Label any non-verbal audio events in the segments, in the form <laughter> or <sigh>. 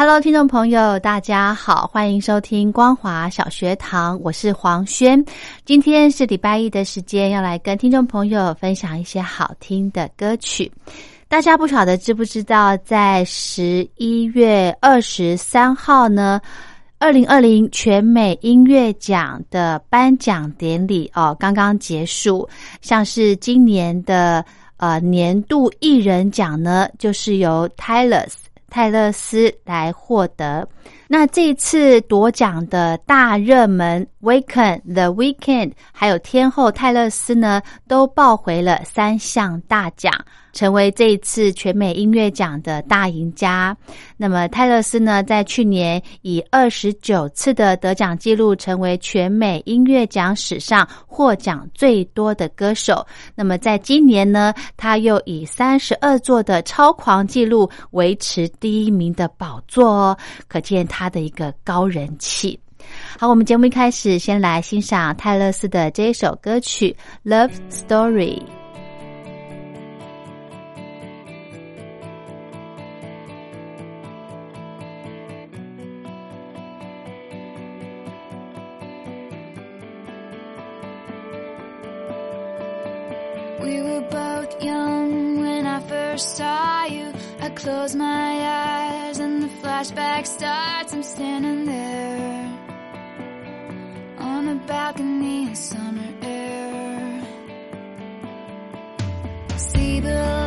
Hello，听众朋友，大家好，欢迎收听光华小学堂，我是黄轩。今天是礼拜一的时间，要来跟听众朋友分享一些好听的歌曲。大家不晓得知不知道，在十一月二十三号呢，二零二零全美音乐奖的颁奖典礼哦，刚刚结束。像是今年的呃年度艺人奖呢，就是由 Tyler。泰勒斯来获得。那这次夺奖的大热门 Weekend、The Weekend，还有天后泰勒斯呢，都抱回了三项大奖。成为这一次全美音乐奖的大赢家。那么泰勒斯呢，在去年以二十九次的得奖记录，成为全美音乐奖史上获奖最多的歌手。那么在今年呢，他又以三十二座的超狂记录维持第一名的宝座哦，可见他的一个高人气。好，我们节目一开始先来欣赏泰勒斯的这一首歌曲《Love Story》。Close my eyes and the flashback starts. I'm standing there on a balcony in summer air. See the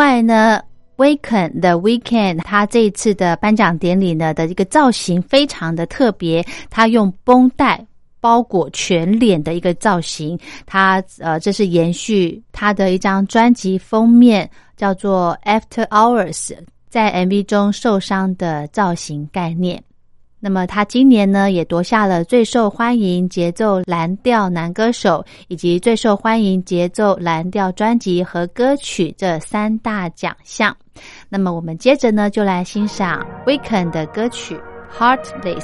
外呢。Weekend The Weekend，他这一次的颁奖典礼呢的一个造型非常的特别，他用绷带包裹全脸的一个造型，他呃这是延续他的一张专辑封面叫做 After Hours，在 MV 中受伤的造型概念。那么他今年呢，也夺下了最受欢迎节奏蓝调男歌手以及最受欢迎节奏蓝调专辑和歌曲这三大奖项。那么我们接着呢，就来欣赏 Weekend 的歌曲《Heartless》。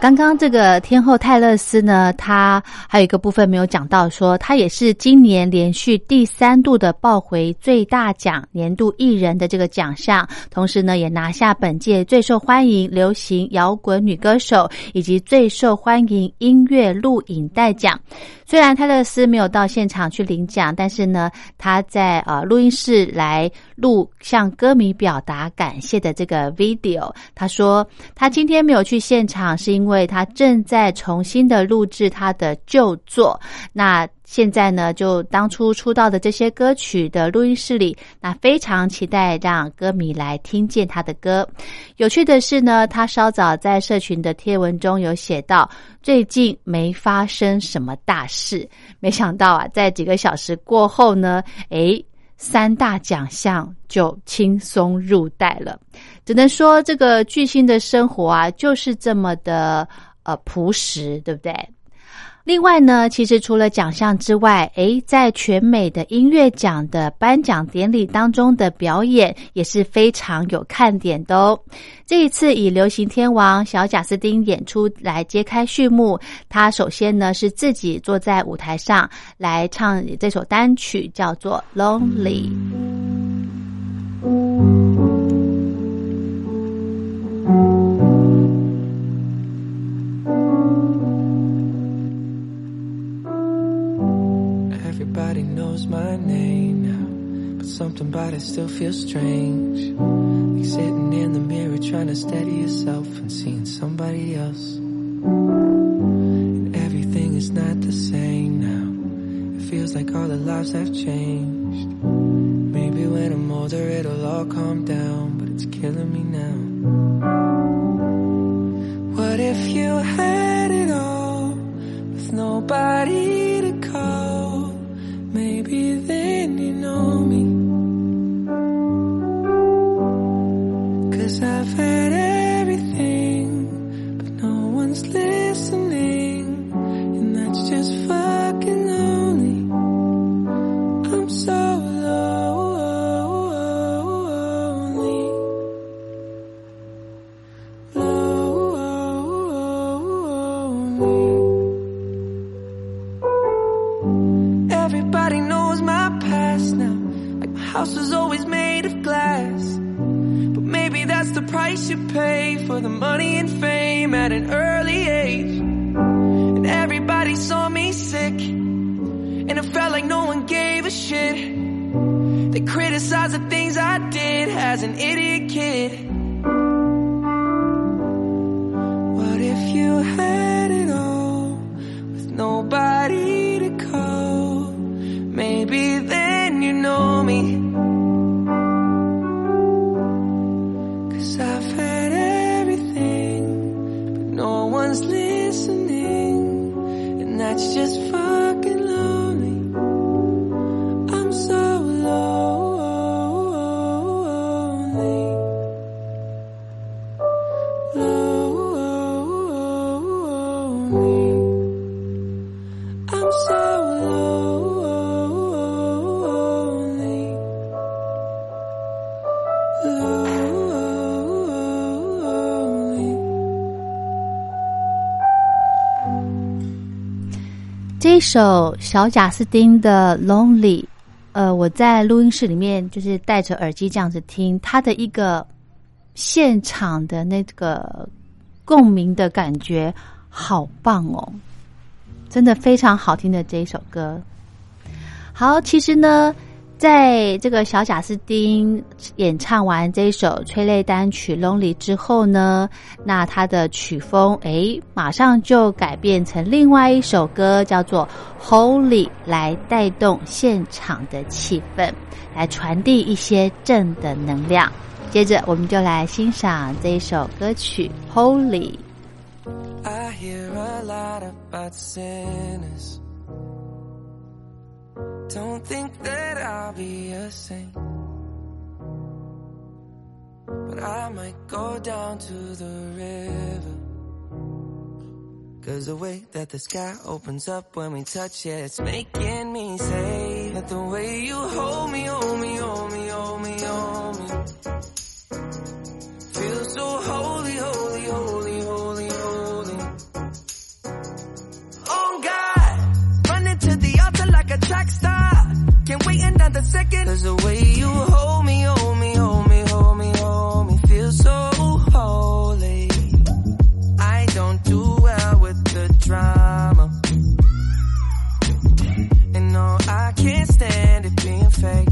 刚刚这个天后泰勒斯呢，她还有一个部分没有讲到，说她也是今年连续第三度的抱回最大奖年度艺人的这个奖项，同时呢，也拿下本届最受欢迎流行摇滚女歌手以及最受欢迎音乐录影带奖。虽然泰勒斯没有到现场去领奖，但是呢，他在呃录音室来录向歌迷表达感谢的这个 video。他说他今天没有去现场，是因为他正在重新的录制他的旧作。那现在呢，就当初出道的这些歌曲的录音室里，那非常期待让歌迷来听见他的歌。有趣的是呢，他稍早在社群的贴文中有写到，最近没发生什么大事。没想到啊，在几个小时过后呢，诶，三大奖项就轻松入袋了。只能说，这个巨星的生活啊，就是这么的呃朴实，对不对？另外呢，其实除了奖项之外，诶，在全美的音乐奖的颁奖典礼当中的表演也是非常有看点的哦。这一次以流行天王小贾斯汀演出来揭开序幕，他首先呢是自己坐在舞台上来唱这首单曲，叫做《Lonely》。Knows my name now, but something about it still feels strange. Like sitting in the mirror trying to steady yourself and seeing somebody else. And everything is not the same now. It feels like all the lives have changed. Maybe when I'm older it'll all calm down, but it's killing me now. What if you had it all with nobody Everybody knows my past now. Like my house was always made of glass. But maybe that's the price you pay for the money and fame at an early age. And everybody saw me sick. And it felt like no one gave a shit. They criticized the things I did as an idiot kid. What if you had it all with nobody that's just 首小贾斯汀的《Lonely》，呃，我在录音室里面就是戴着耳机这样子听，他的一个现场的那个共鸣的感觉，好棒哦！真的非常好听的这一首歌。好，其实呢，在这个小贾斯汀演唱完这一首催泪单曲《Lonely》之后呢，那他的曲风诶，马上就改变成另外一首歌，叫做《Holy》，来带动现场的气氛，来传递一些正的能量。接着，我们就来欣赏这一首歌曲《Holy》。I hear a lot about sinners. Don't think that I'll be a saint. But I might go down to the river. Cause the way that the sky opens up when we touch it, it's making me say that the way you hold me, hold me, Can't wait second. Cause the way you hold me, hold me, hold me, hold me, hold me, feel so holy. I don't do well with the drama. And no, I can't stand it being fake.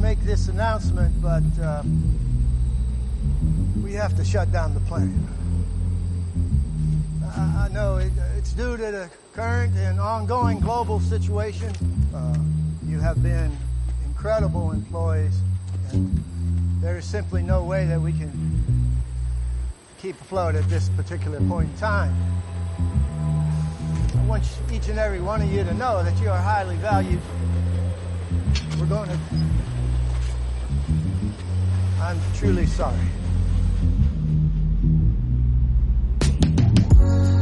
make this announcement, but uh, we have to shut down the plant. I, I know it, it's due to the current and ongoing global situation. Uh, you have been incredible employees, and there is simply no way that we can keep afloat at this particular point in time. I want each and every one of you to know that you are highly valued. We're going to. I'm truly sorry.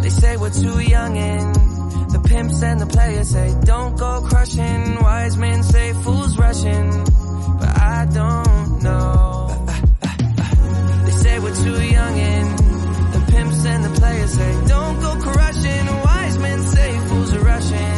They say we're too young and the pimps and the players say don't go crushing. Wise men say fools rushing, but I don't know. They say we're too young and the pimps and the players say don't go crushing. Wise men say fools are rushing,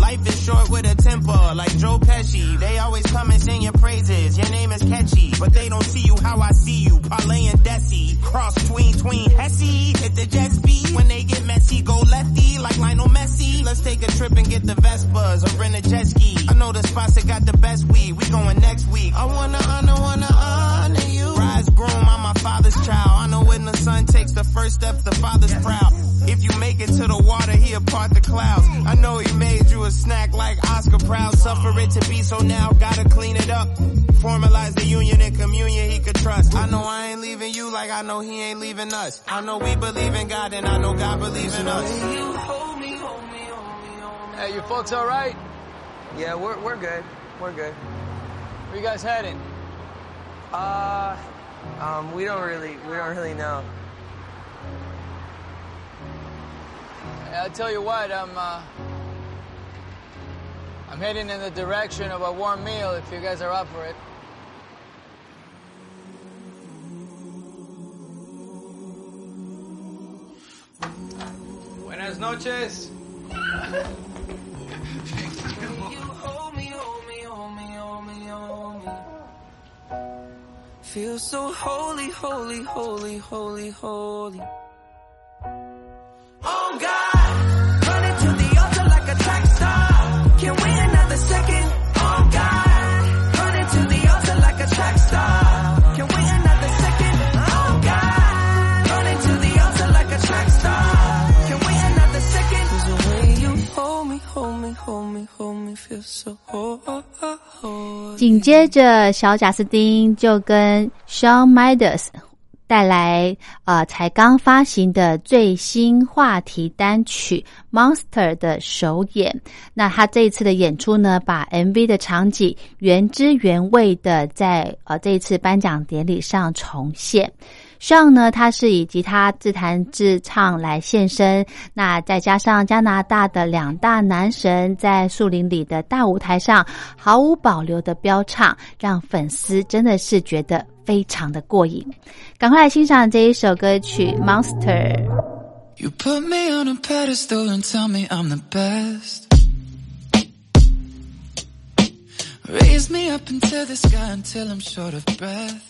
Life is short with a temper, like Joe Pesci. They always come and sing your praises, your name is catchy. But they don't see you how I see you, Parlay and Desi. Cross tween, tween, Hesse. Hit the jet speed, when they get messy, go lefty, like Lionel Messi. Let's take a trip and get the Vespas, or rent a jet ski. I know the spots that got the best weed, we going next week. I wanna honor, wanna honor you. Groom, I'm my father's child. I know when the son takes the first step, the father's proud. If you make it to the water, he'll part the clouds. I know he made you a snack like Oscar Proud. Suffer it to be so now, gotta clean it up. Formalize the union and communion he could trust. I know I ain't leaving you like I know he ain't leaving us. I know we believe in God and I know God believes in us. You hold me, hold me, hold me, hold me. Hey, you folks all right? Yeah, we're, we're good. We're good. Where you guys heading? Uh, um, we don't really, we don't really know. I'll tell you what, I'm, uh, I'm heading in the direction of a warm meal if you guys are up for it. Buenas noches. <laughs> Feel so holy, holy, holy, holy, holy. 紧接着，小贾斯汀就跟 Shawn Mendes 带来呃才刚发行的最新话题单曲《Monster》的首演。那他这一次的演出呢，把 MV 的场景原汁原味的在呃这一次颁奖典礼上重现。上呢，他是以吉他自弹自唱来现身，那再加上加拿大的两大男神在树林里的大舞台上毫无保留的飙唱，让粉丝真的是觉得非常的过瘾。赶快来欣赏这一首歌曲《Monster》。You put me on a pedestal and tell me I'm the best. Raise me up into the sky until I'm short of breath.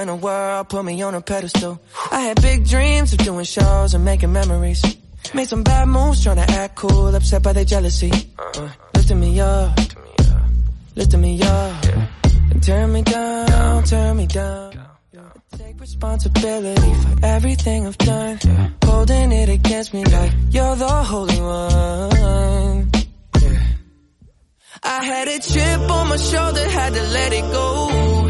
in the world put me on a pedestal. I had big dreams of doing shows and making memories. Made some bad moves trying to act cool, upset by their jealousy. Uh, lifting me up, lifting me up, and turn me down, turn me down. Take responsibility for everything I've done. Holding it against me like you're the holy one. I had a chip on my shoulder, had to let it go.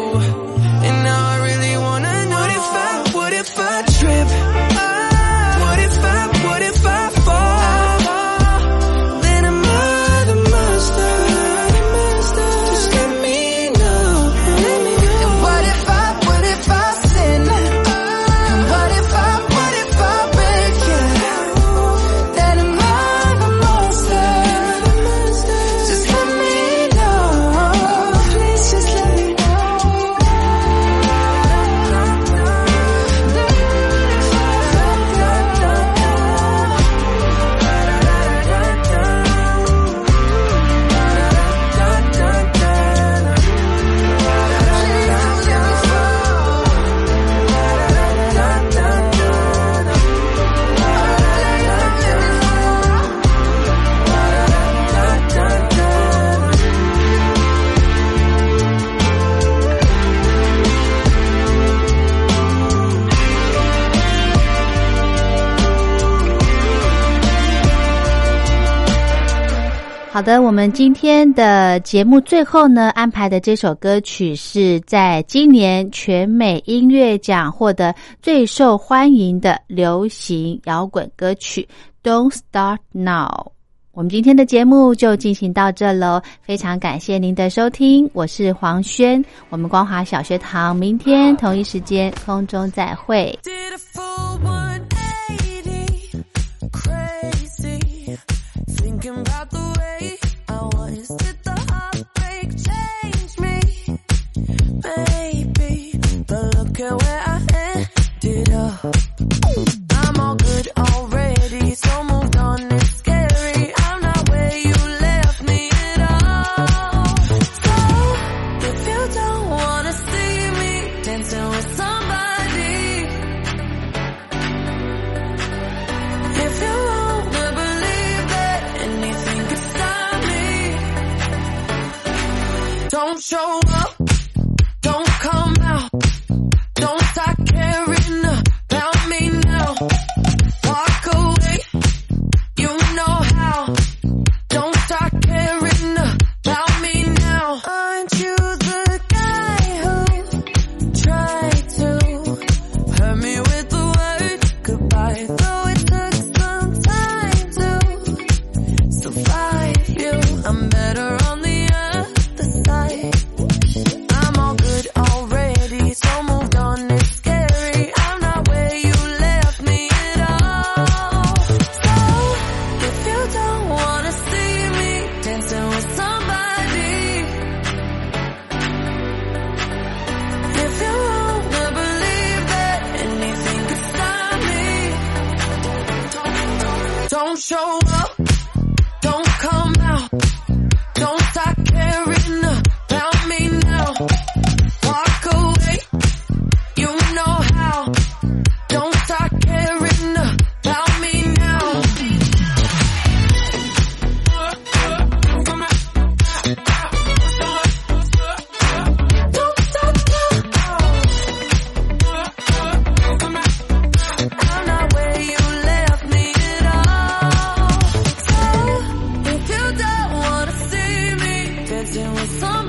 好的我们今天的节目最后呢安排的这首歌曲是在今年全美音乐奖获得最受欢迎的流行摇滚歌曲。Don't start now 我们今天的节目就进行到这喽非常感谢您的收听我是黄轩我们光华小学堂明天同一时间空中再会。dancing with someone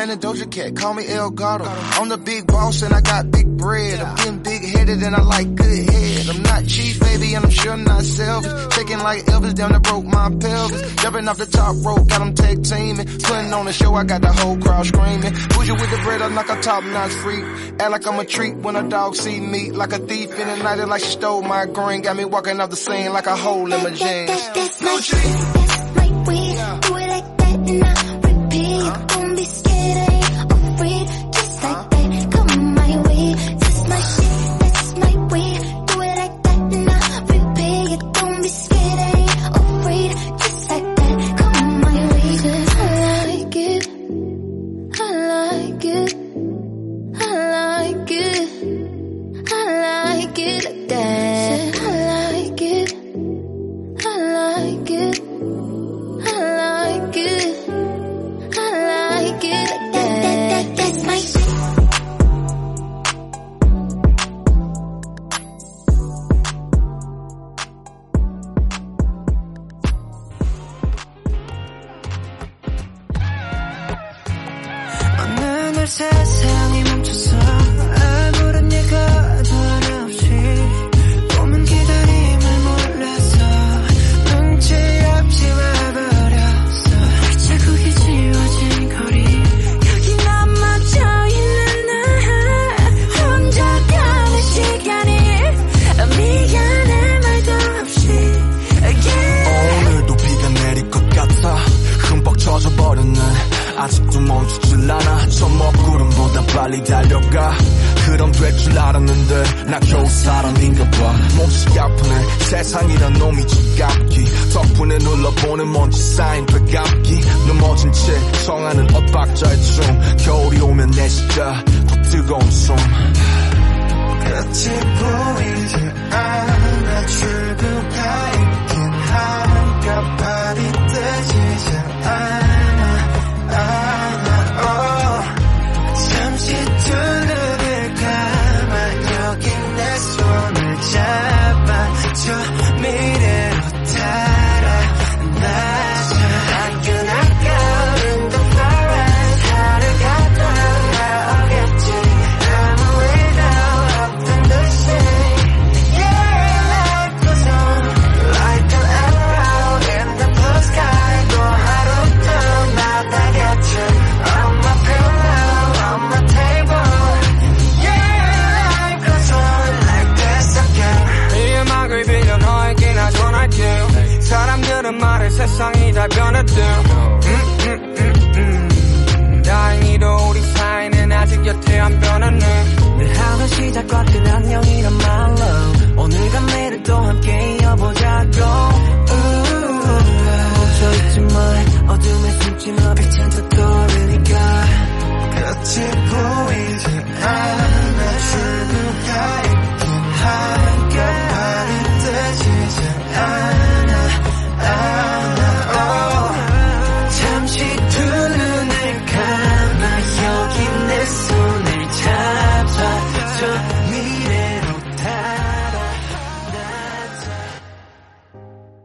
ran a Doja Cat, call me El Gato. I'm the big boss and I got big bread. I'm getting big headed and I like good head. I'm not cheap, baby, and I'm sure not selfish. Taking like Elvis, down the broke my pelvis. Jumping off the top rope, got them tag teaming. Putting on the show, I got the whole crowd screaming. Bougie with the bread, I'm like a top notch freak. Act like I'm a treat when a dog see me. Like a thief in the night, and like she stole my grain. Got me walking off the scene like a hole in my jeans. That's my get 빨리 달려가. 그럼 될 줄 알았는데 나 겨우 사람인가 봐. 몸씩 아프네. 세상이란 놈이 지갑기. 덕분에 눌러보는 먼지 쌓인 배갑기. 넘어진 채 청하는 엇박자의 춤. 겨울이 오면 내 시자. 더 뜨거운 숨. 끝이 보이지 않아 출근하인 Yeah.